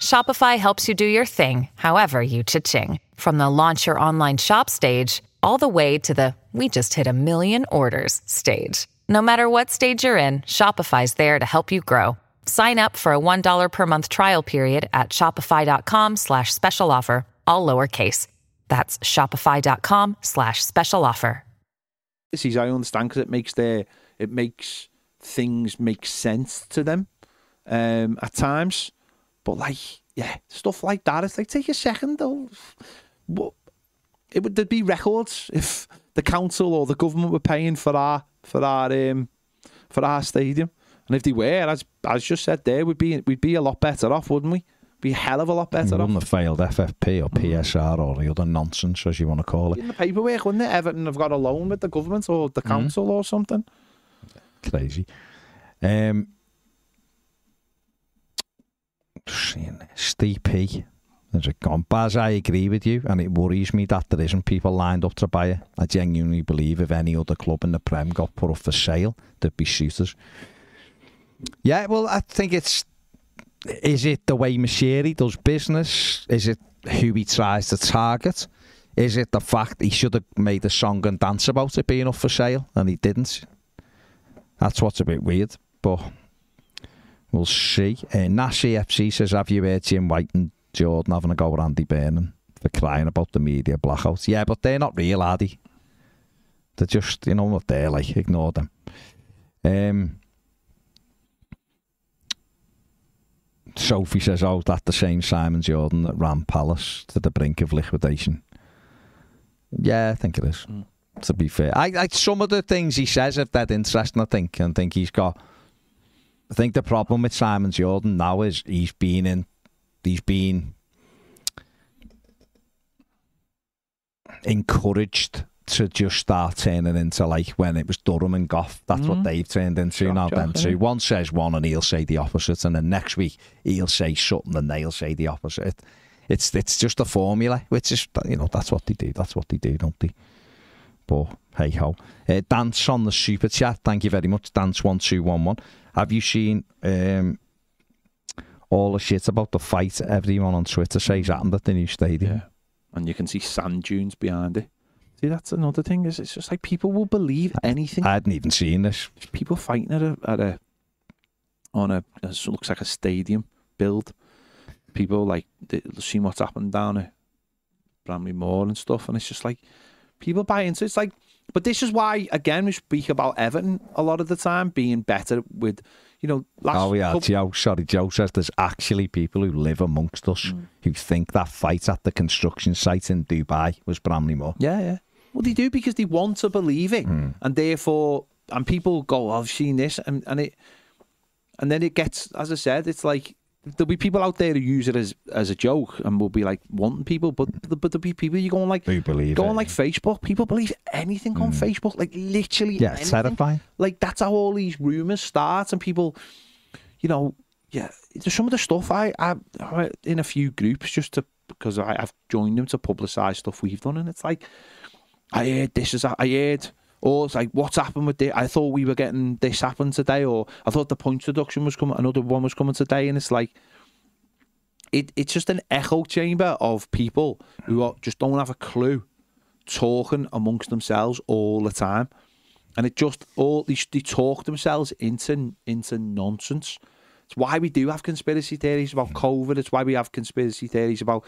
Shopify helps you do your thing, however you cha-ching. From the launch your online shop stage, all the way to the we just hit a million orders stage. No matter what stage you're in, Shopify's there to help you grow. Sign up for a $1 per month trial period at shopify.com slash special offer, all lowercase. That's shopify.com slash special offer. policies, I understand because it makes their it makes things make sense to them um, at times. But like, yeah, stuff like that. It's like take a second though. What it would there'd be records if the council or the government were paying for our for our um, for our stadium, and if they were, as as just said there, we'd be we'd be a lot better off, wouldn't we? Be a hell of a lot better off. wouldn't have failed FFP or PSR or the other nonsense, as you want to call it. in the paperwork, wouldn't it? Everton have got a loan with the government or the council or something. Crazy. Um, P. There's a gone. Baz, I agree with you, and it worries me that there isn't people lined up to buy it. I genuinely believe if any other club in the Prem got put up for sale, there'd be shooters. Yeah, well, I think it's. Is it the way Moshiri does business? Is it who he tries to target? Is it the fact he should have made a song and dance about it being up for sale and he didn't? That's what's a bit weird, but we'll see. Uh, Nash FC says, Have you heard Jim White and Jordan having a go at Andy Burnham for crying about the media blackouts? Yeah, but they're not real, are they? They're just, you know what they're like, ignore them. Um, Sophie says, Oh, that the same Simon Jordan that ran Palace to the brink of liquidation. Yeah, I think it is. Mm. To be fair, I, I some of the things he says are dead interesting. I think, and think he's got. I think the problem with Simon Jordan now is he's been in, he's been encouraged to just start turning into like when it was Durham and Gough. That's mm. what they've turned into now. Then too. One says one and he'll say the opposite, and then next week he'll say something and they'll say the opposite. It's it's just a formula, which is you know that's what they do. That's what they do, don't they? But hey ho. Uh, Dance on the super chat. Thank you very much. Dance one two one one. Have you seen um, all the shit about the fight everyone on Twitter says happened at the new stadium? Yeah. And you can see sand dunes behind it. See, that's another thing. Is it's just like people will believe anything. I hadn't even seen this. People fighting at a at a on a it looks like a stadium build. People like they see what's happened down at Bramley-Moore and stuff, and it's just like people buy into. It. It's like, but this is why again we speak about Everton a lot of the time being better with. You know, last oh yeah, couple... Joe. Sorry, Joe says there's actually people who live amongst us mm. who think that fight at the construction site in Dubai was Bramley-Moore. Yeah, yeah. Well, they do because they want to believe it, mm. and therefore, and people go, oh, "I've seen this," and and it, and then it gets, as I said, it's like there'll be people out there who use it as as a joke and will be like wanting people, but but there'll be people you go on like who believe go on like Facebook. People believe anything mm. on Facebook, like literally. Yeah, anything. terrifying. Like that's how all these rumors start, and people, you know, yeah. There's some of the stuff I I I'm in a few groups just to because I, I've joined them to publicise stuff we've done, and it's like I heard this is I heard or it's like what's happened with this? I thought we were getting this happen today, or I thought the point deduction was coming, another one was coming today, and it's like it it's just an echo chamber of people who are, just don't have a clue, talking amongst themselves all the time, and it just all they, they talk themselves into into nonsense. It's why we do have conspiracy theories about COVID. It's why we have conspiracy theories about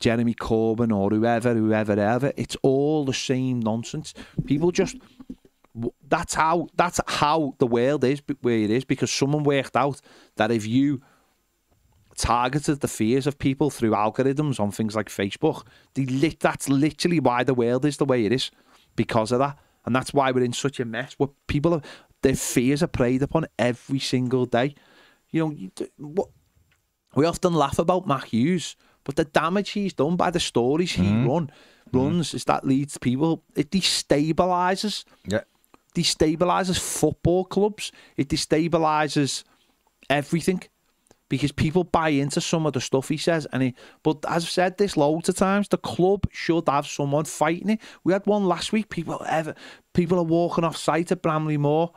Jeremy Corbyn or whoever, whoever, ever. It's all the same nonsense. People just that's how that's how the world is where it is because someone worked out that if you targeted the fears of people through algorithms on things like Facebook, they lit, that's literally why the world is the way it is because of that, and that's why we're in such a mess. Where people are their fears are preyed upon every single day. You know, What we often laugh about Matt Hughes but the damage he's done by the stories he mm. run runs mm. is that leads people. It destabilizes. Yeah. Destabilizes football clubs. It destabilizes everything because people buy into some of the stuff he says. And he, but as I've said this loads of times, the club should have someone fighting it. We had one last week. People ever people are walking off site at Bramley-Moore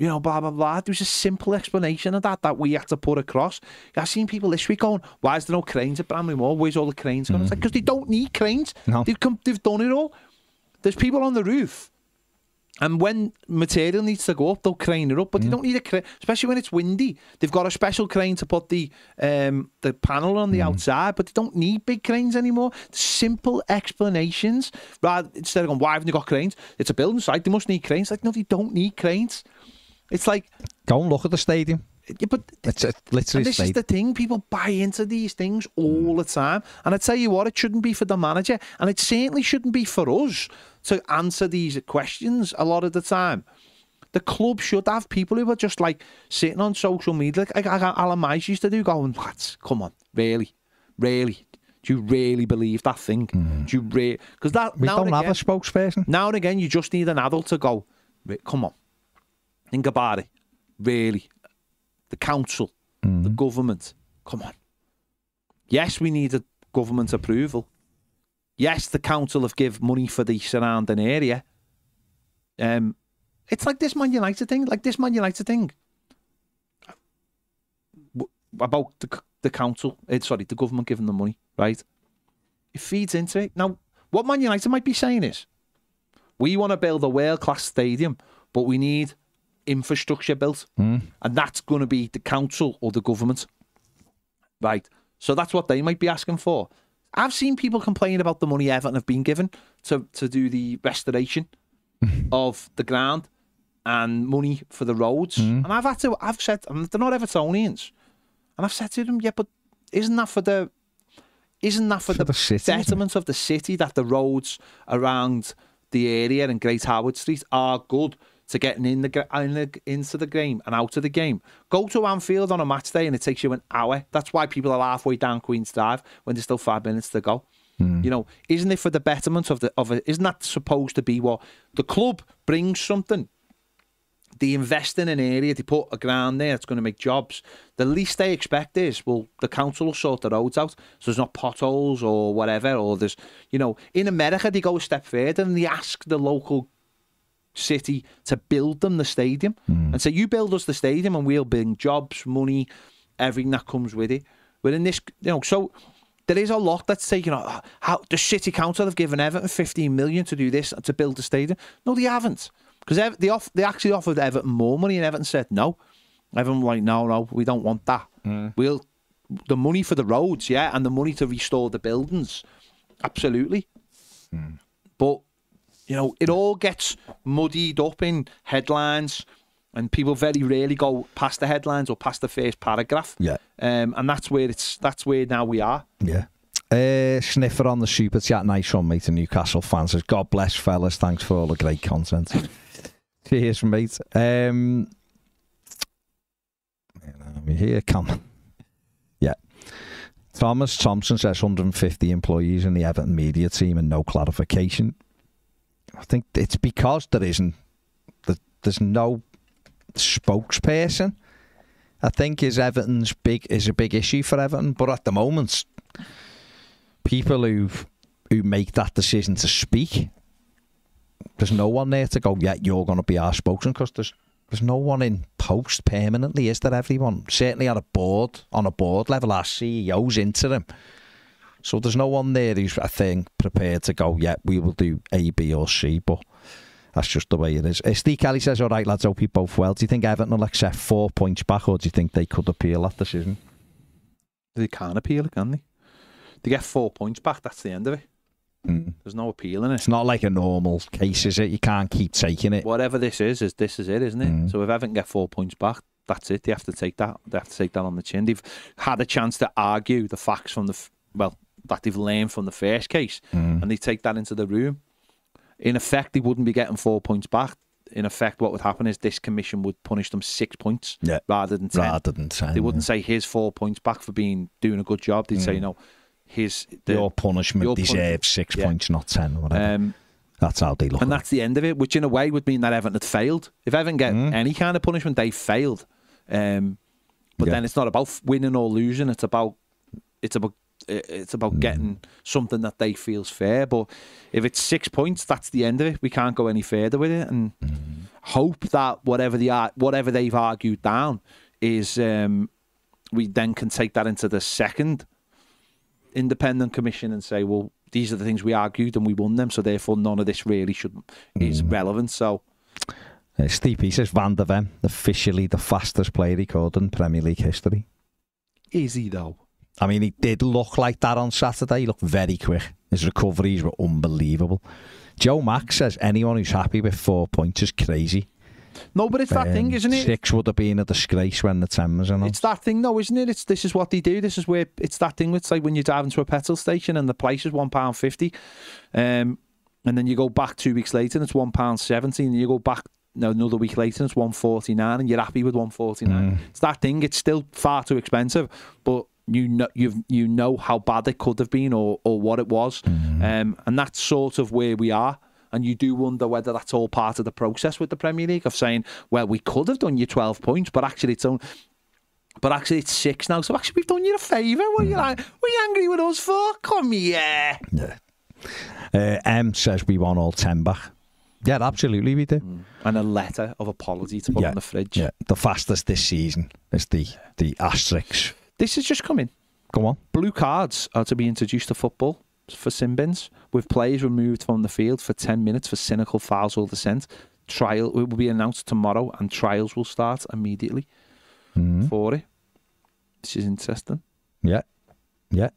you know, blah, blah, blah. There was a simple explanation of that that we had to put across. I've seen people this week going, why is there no cranes at Bramley-Moore? Where's all the cranes going? Mm. It's like, because they don't need cranes. No. They've, come, they've done it all. There's people on the roof. And when material needs to go up, they'll crane it up. But mm. they don't need a crane, especially when it's windy. They've got a special crane to put the um, the panel on the mm. outside, but they don't need big cranes anymore. Simple explanations. Rather, instead of going, why haven't they got cranes? It's a building site. They must need cranes. Like, no, they don't need cranes. It's like go and look at the stadium. Yeah, but it's a, literally. this stadium. is the thing: people buy into these things all the time. And I tell you what, it shouldn't be for the manager, and it certainly shouldn't be for us to answer these questions a lot of the time. The club should have people who are just like sitting on social media, like, like Alan Myers used to do, going, "Lads, come on, really, really." Do you really believe that thing? Mm. Do you really? Because that we don't have a spokesperson. Now and again, you just need an adult to go. Come on, Think about it. Really. The council, the government. Come on. Yes, we need a government approval. Yes, the council have give money for the surrounding area. Um, it's like this Man United thing. Like this Man United thing. W- About the the council, eh, sorry, the government giving the money, right? It feeds into it. Now, what Man United might be saying is, we want to build a world class stadium, but we need infrastructure built, hmm. and that's going to be the council or the government, right? So that's what they might be asking for. I've seen people complain about the money Everton have been given to to do the restoration of the ground and money for the roads, hmm. and I've had to. I've said and they're not Evertonians, and I've said to them, yeah, but isn't that for the isn't that for, the, the city, betterment of the city that the roads around the area and Great Howard Street are good to getting in the, in the into the game and out of the game. Go to Anfield on a match day and it takes you an hour. That's why people are halfway down Queen's Drive when there's still five minutes to go. Hmm. You know, isn't it for the betterment of the of it? Isn't that supposed to be what the club brings something? They invest in an area, they put a ground there, it's going to make jobs. The least they expect is, well, the council will sort the roads out, so there's not potholes or whatever, or there's, you know, in America they go a step further and they ask the local city to build them the stadium and say, you build us the stadium and we'll bring jobs, money, everything that comes with it. But in this, you know, so there is a lot that's taken. uh, How the city council have given Everton 15 million to do this to build the stadium? No, they haven't, because they off, they actually offered Everton more money, and Everton said no. Everton like, no, no, we don't want that. We'll the money for the roads, yeah, and the money to restore the buildings, absolutely. But you know, it all gets muddied up in headlines, and people very rarely go past the headlines or past the first paragraph. Yeah. Um, and that's where it's that's where now we are. Yeah. Uh, sniffer on the super chat. Nice one, mate. And Newcastle fans says, God bless, fellas. Thanks for all the great content. Cheers, mate. Um, here, come. Yeah. Thomas Thompson says 150 employees in the Everton media team and no clarification. I think it's because there isn't, there- there's no spokesperson. I think is Everton's big is a big issue for Everton, but at the moment, people who who make that decision to speak, there's no one there to go. Yeah, you're going to be our spokesman because there's there's no one in post permanently, is there? Everyone certainly at a board on a board level, our CEO's interim. So there's no one there who's I think prepared to go. Yeah, we will do A, B, or C, but. That's just the way it is. Uh, Steve Kelly says, all right, lads, hope you both well. Do you think Everton will accept four points back or do you think they could appeal that decision? They can't appeal it, can they? They get four points back. That's the end of it. There's no appeal in it. It's not like a normal case, is it? You can't keep taking it. Whatever this is, is this is it, isn't it? So if Everton get four points back, that's it. They have to take that. They have to take that on the chin. They've had a chance to argue the facts from the f- well that they've learned from the first case, and they take that into the room. In effect, they wouldn't be getting four points back. In effect, what would happen is this commission would punish them six points Yeah. rather than ten. Rather than 10. They wouldn't say here's four points back for being doing a good job. They'd say no, here's the, your punishment your deserves punishment. six Yeah. points, not 10 whatever. Um, that's how they look. and at that's the end of it, which in a way would mean that Everton had failed. If Everton get any kind of punishment, they failed. Um, but Yeah. then it's not about winning or losing. It's about it's about it's about getting something that they feels fair. But if it's six points, that's the end of it. We can't go any further with it, and hope that whatever the whatever they've argued down is um, we then can take that into the second independent commission and say, well, these are the things we argued and we won them, so therefore none of this really should is relevant. So Uh, Steve he says Van der Ven, officially the fastest player recorded in Premier League history. is he though? I mean, he did look like that on Saturday. He looked very quick. His recoveries were unbelievable. Joe Mack says anyone who's happy with four points is crazy. No, but it's that Um, thing, isn't it? Six would have been a disgrace when the 10 was on. It's that thing, though, isn't it? It's this is what they do. This is where it's that thing. It's like when you drive into a petrol station and the price is one pound fifty, um, and then you go back two weeks later and it's one pound seventy, and you go back no, another week later and it's one forty nine, and you're happy with one forty nine. It's that thing. It's still far too expensive, but you know you you know how bad it could have been or or what it was, um, and that's sort of where we are. And you do wonder whether that's all part of the process with the Premier League of saying, well, we could have done you 12 points, but actually it's only. But actually, it's six now. So actually, we've done you a favour. What are you like? What are you angry with us for? Come here. Yeah. Uh, M says we want all 10 back. Yeah, absolutely we do. And a letter of apology to put yeah, on the fridge. Yeah, the fastest this season is the the asterisks. This is just coming. Go on. Blue cards are to be introduced to football for sin bins, with players removed from the field for 10 minutes for cynical fouls or dissent. Trial will be announced tomorrow, and trials will start immediately Mm. for it. This is interesting. Yeah, yeah.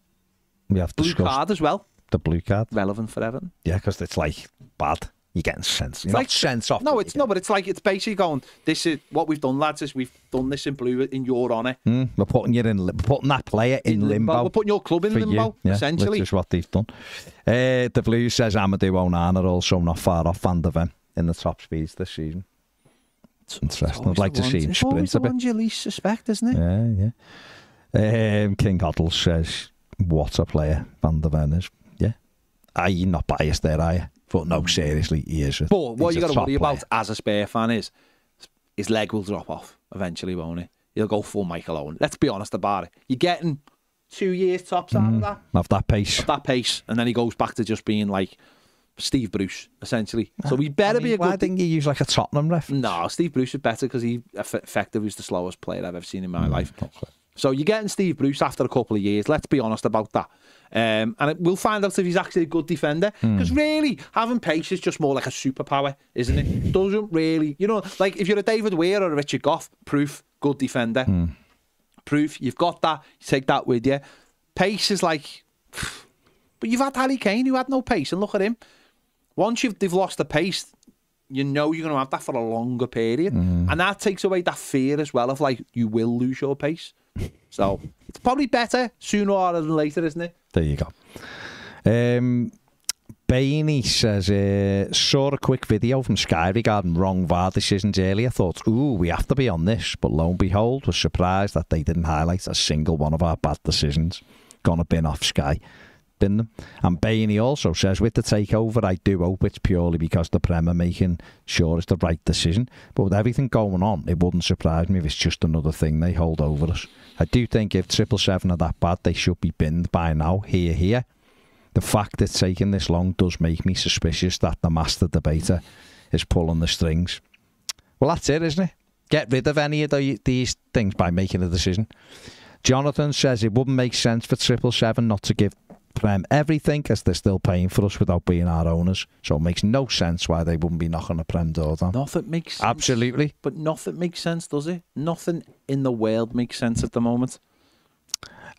We have Blue card as well, the blue card. relevant for Everton. Yeah, because it's like bad. You're getting sense. You're like- sense off. No, it, it's no, but it's like it's basically going. This is what we've done, lads. Is we've done this in blue in your honour. Mm, we're putting you in. We're putting that player in, limbo. We're putting your club in limbo, you. Essentially. Which is what they've done. Uh, the Blues says Amadou Onana also not far off Van der Ven in the top speeds this season. It's interesting. I'd like to see him It's sprint the a bit. ones you least suspect, isn't it? Yeah, yeah. Um, King Hoddle says, what a player Van der Ven is. Yeah. Are you not biased there, are you? But no, seriously, he is. A, But what you got to worry player. about as a Spurs fan is his leg will drop off eventually, won't it? He'll go full Michael Owen. Let's be honest about it. You're getting two years tops out of that, Of that pace. at that pace, and then he goes back to just being like Steve Bruce, essentially. So we better I mean, be a why good. didn't you use like a Tottenham ref? No, Steve Bruce is better because he effectively effective was the slowest player I've ever seen in Mm, my life. So you're getting Steve Bruce after a couple of years. Let's be honest about that. Um, and it, we'll find out if he's actually a good defender. Hmm. Because really, having pace is just more like a superpower, isn't it? Doesn't really, you know, like if you're a David Weir or a Richard Gough, proof, good defender. Hmm. Proof, you've got that. You take that with you. Pace is like, but you've had Harry Kane who had no pace, and look at him. Once you've they've lost the pace, you know you're going to have that for a longer period, Hmm. and that takes away that fear as well of like you will lose your pace. So it's probably better sooner rather than later, isn't it? There you go. Um, Bainey says, uh, saw a quick video from Sky regarding wrong VAR decisions earlier. Thought, ooh, we have to be on this. But lo and behold, was surprised that they didn't highlight a single one of our bad decisions. Gonna bin off Sky. Bin them. And Bainey also says, with the takeover, I do hope it's purely because the Prem are making sure it's the right decision. But with everything going on, it wouldn't surprise me if it's just another thing they hold over us. I do think if Triple Seven are that bad, they should be binned by now. Here, here. The fact it's taking this long does make me suspicious that the master debater is pulling the strings. Well, that's it, isn't it? Get rid of any of the, these things by making a decision. Jonathan says it wouldn't make sense for Triple Seven not to give Prem everything as they're still paying for us without being our owners. So it makes no sense why they wouldn't be knocking the Prem door down. Nothing makes sense. Absolutely. But nothing makes sense, does it? Nothing in the world makes sense at the moment.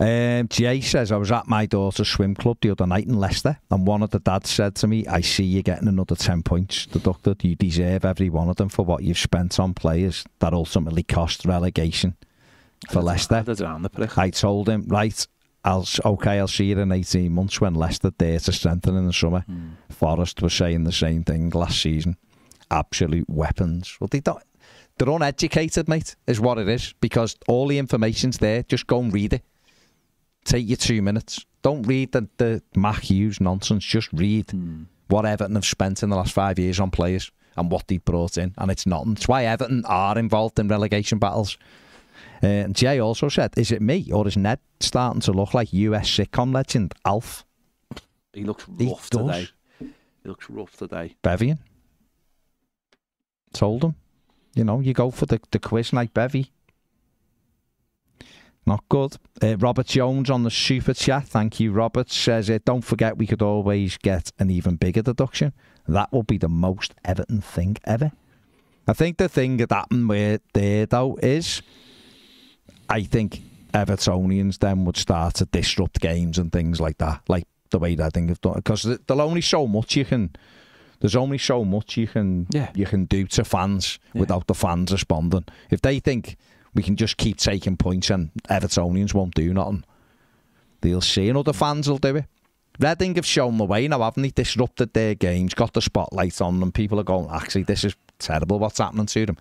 Um, Jay says, I was at my daughter's swim club the other night in Leicester, and one of the dads said to me, I see you getting another 10 points deducted. You deserve every one of them for what you've spent on players that ultimately cost relegation for Leicester. I told him, right, I'll okay, I'll see you in 18 months when Leicester dare to strengthen in the summer. Hmm. Forest was saying the same thing last season. Absolute weapons. Well, they don't. They're uneducated, mate, is what it is, because all the information's there. Just go and read it. Take you two minutes. Don't read the, the Matt Hughes nonsense. Just read hmm. what Everton have spent in the last five years on players and what they've brought in. And it's nothing. It's why Everton are involved in relegation battles. Uh, Jay also said, is it me or is Ned starting to look like US sitcom legend Alf He looks rough does. today. He looks rough today. Bevian? Told him. You know, you go for the, the quiz night Bevy. Not good. Uh, Robert Jones on the super chat. Thank you, Robert. Says, uh, don't forget we could always get an even bigger deduction. That will be the most Everton thing ever. I think the thing that happened with there, though, is I think Evertonians then would start to disrupt games and things like that, like the way that I think have done. Because there's only so much you can. There's only so much you can Yeah. you can do to fans without the fans responding. If they think we can just keep taking points and Evertonians won't do nothing, they'll see and other fans will do it. Reading have shown the way now, haven't they? Disrupted their games, got the spotlight on them. People are going, actually, this is terrible what's happening to them.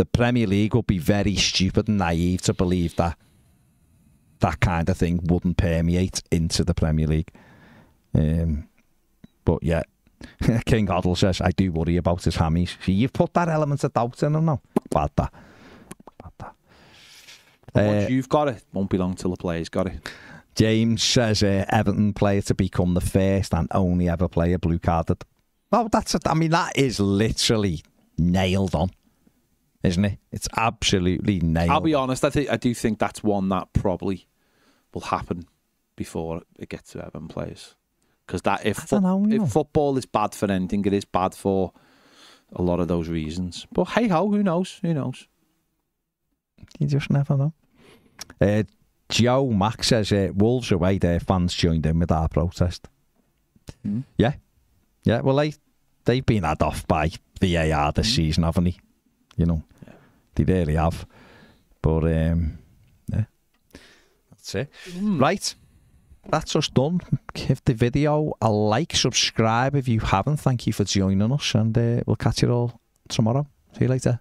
The Premier League would be very stupid and naive to believe that that kind of thing wouldn't permeate into the Premier League. Um, but yeah, King Hoddle says, I do worry about his hammies. See, you've put that element of doubt in him now. Bad that. Bad that. Once Uh, you've got it, won't be long till the player's got it. James says uh, Everton player to become the first and only ever player blue carded. Oh, that's it. I mean, that is literally nailed on, isn't it? It's absolutely nailed. I'll be honest. I think I do think that's one that probably will happen before it gets to Everton players. Because that if fo- know, if football is bad for anything, it is bad for a lot of those reasons. But hey ho, who knows? Who knows? You just never know. Uh, Joe Mack says uh, Wolves away. Their fans joined in with our protest. Hmm. Yeah, yeah. Well, they they've been had off by VAR this season, haven't they? You know, they really have. But um, yeah, that's it. Right, that's us done. Give the video a like, subscribe if you haven't. Thank you for joining us, and uh, we'll catch you all tomorrow. See you later.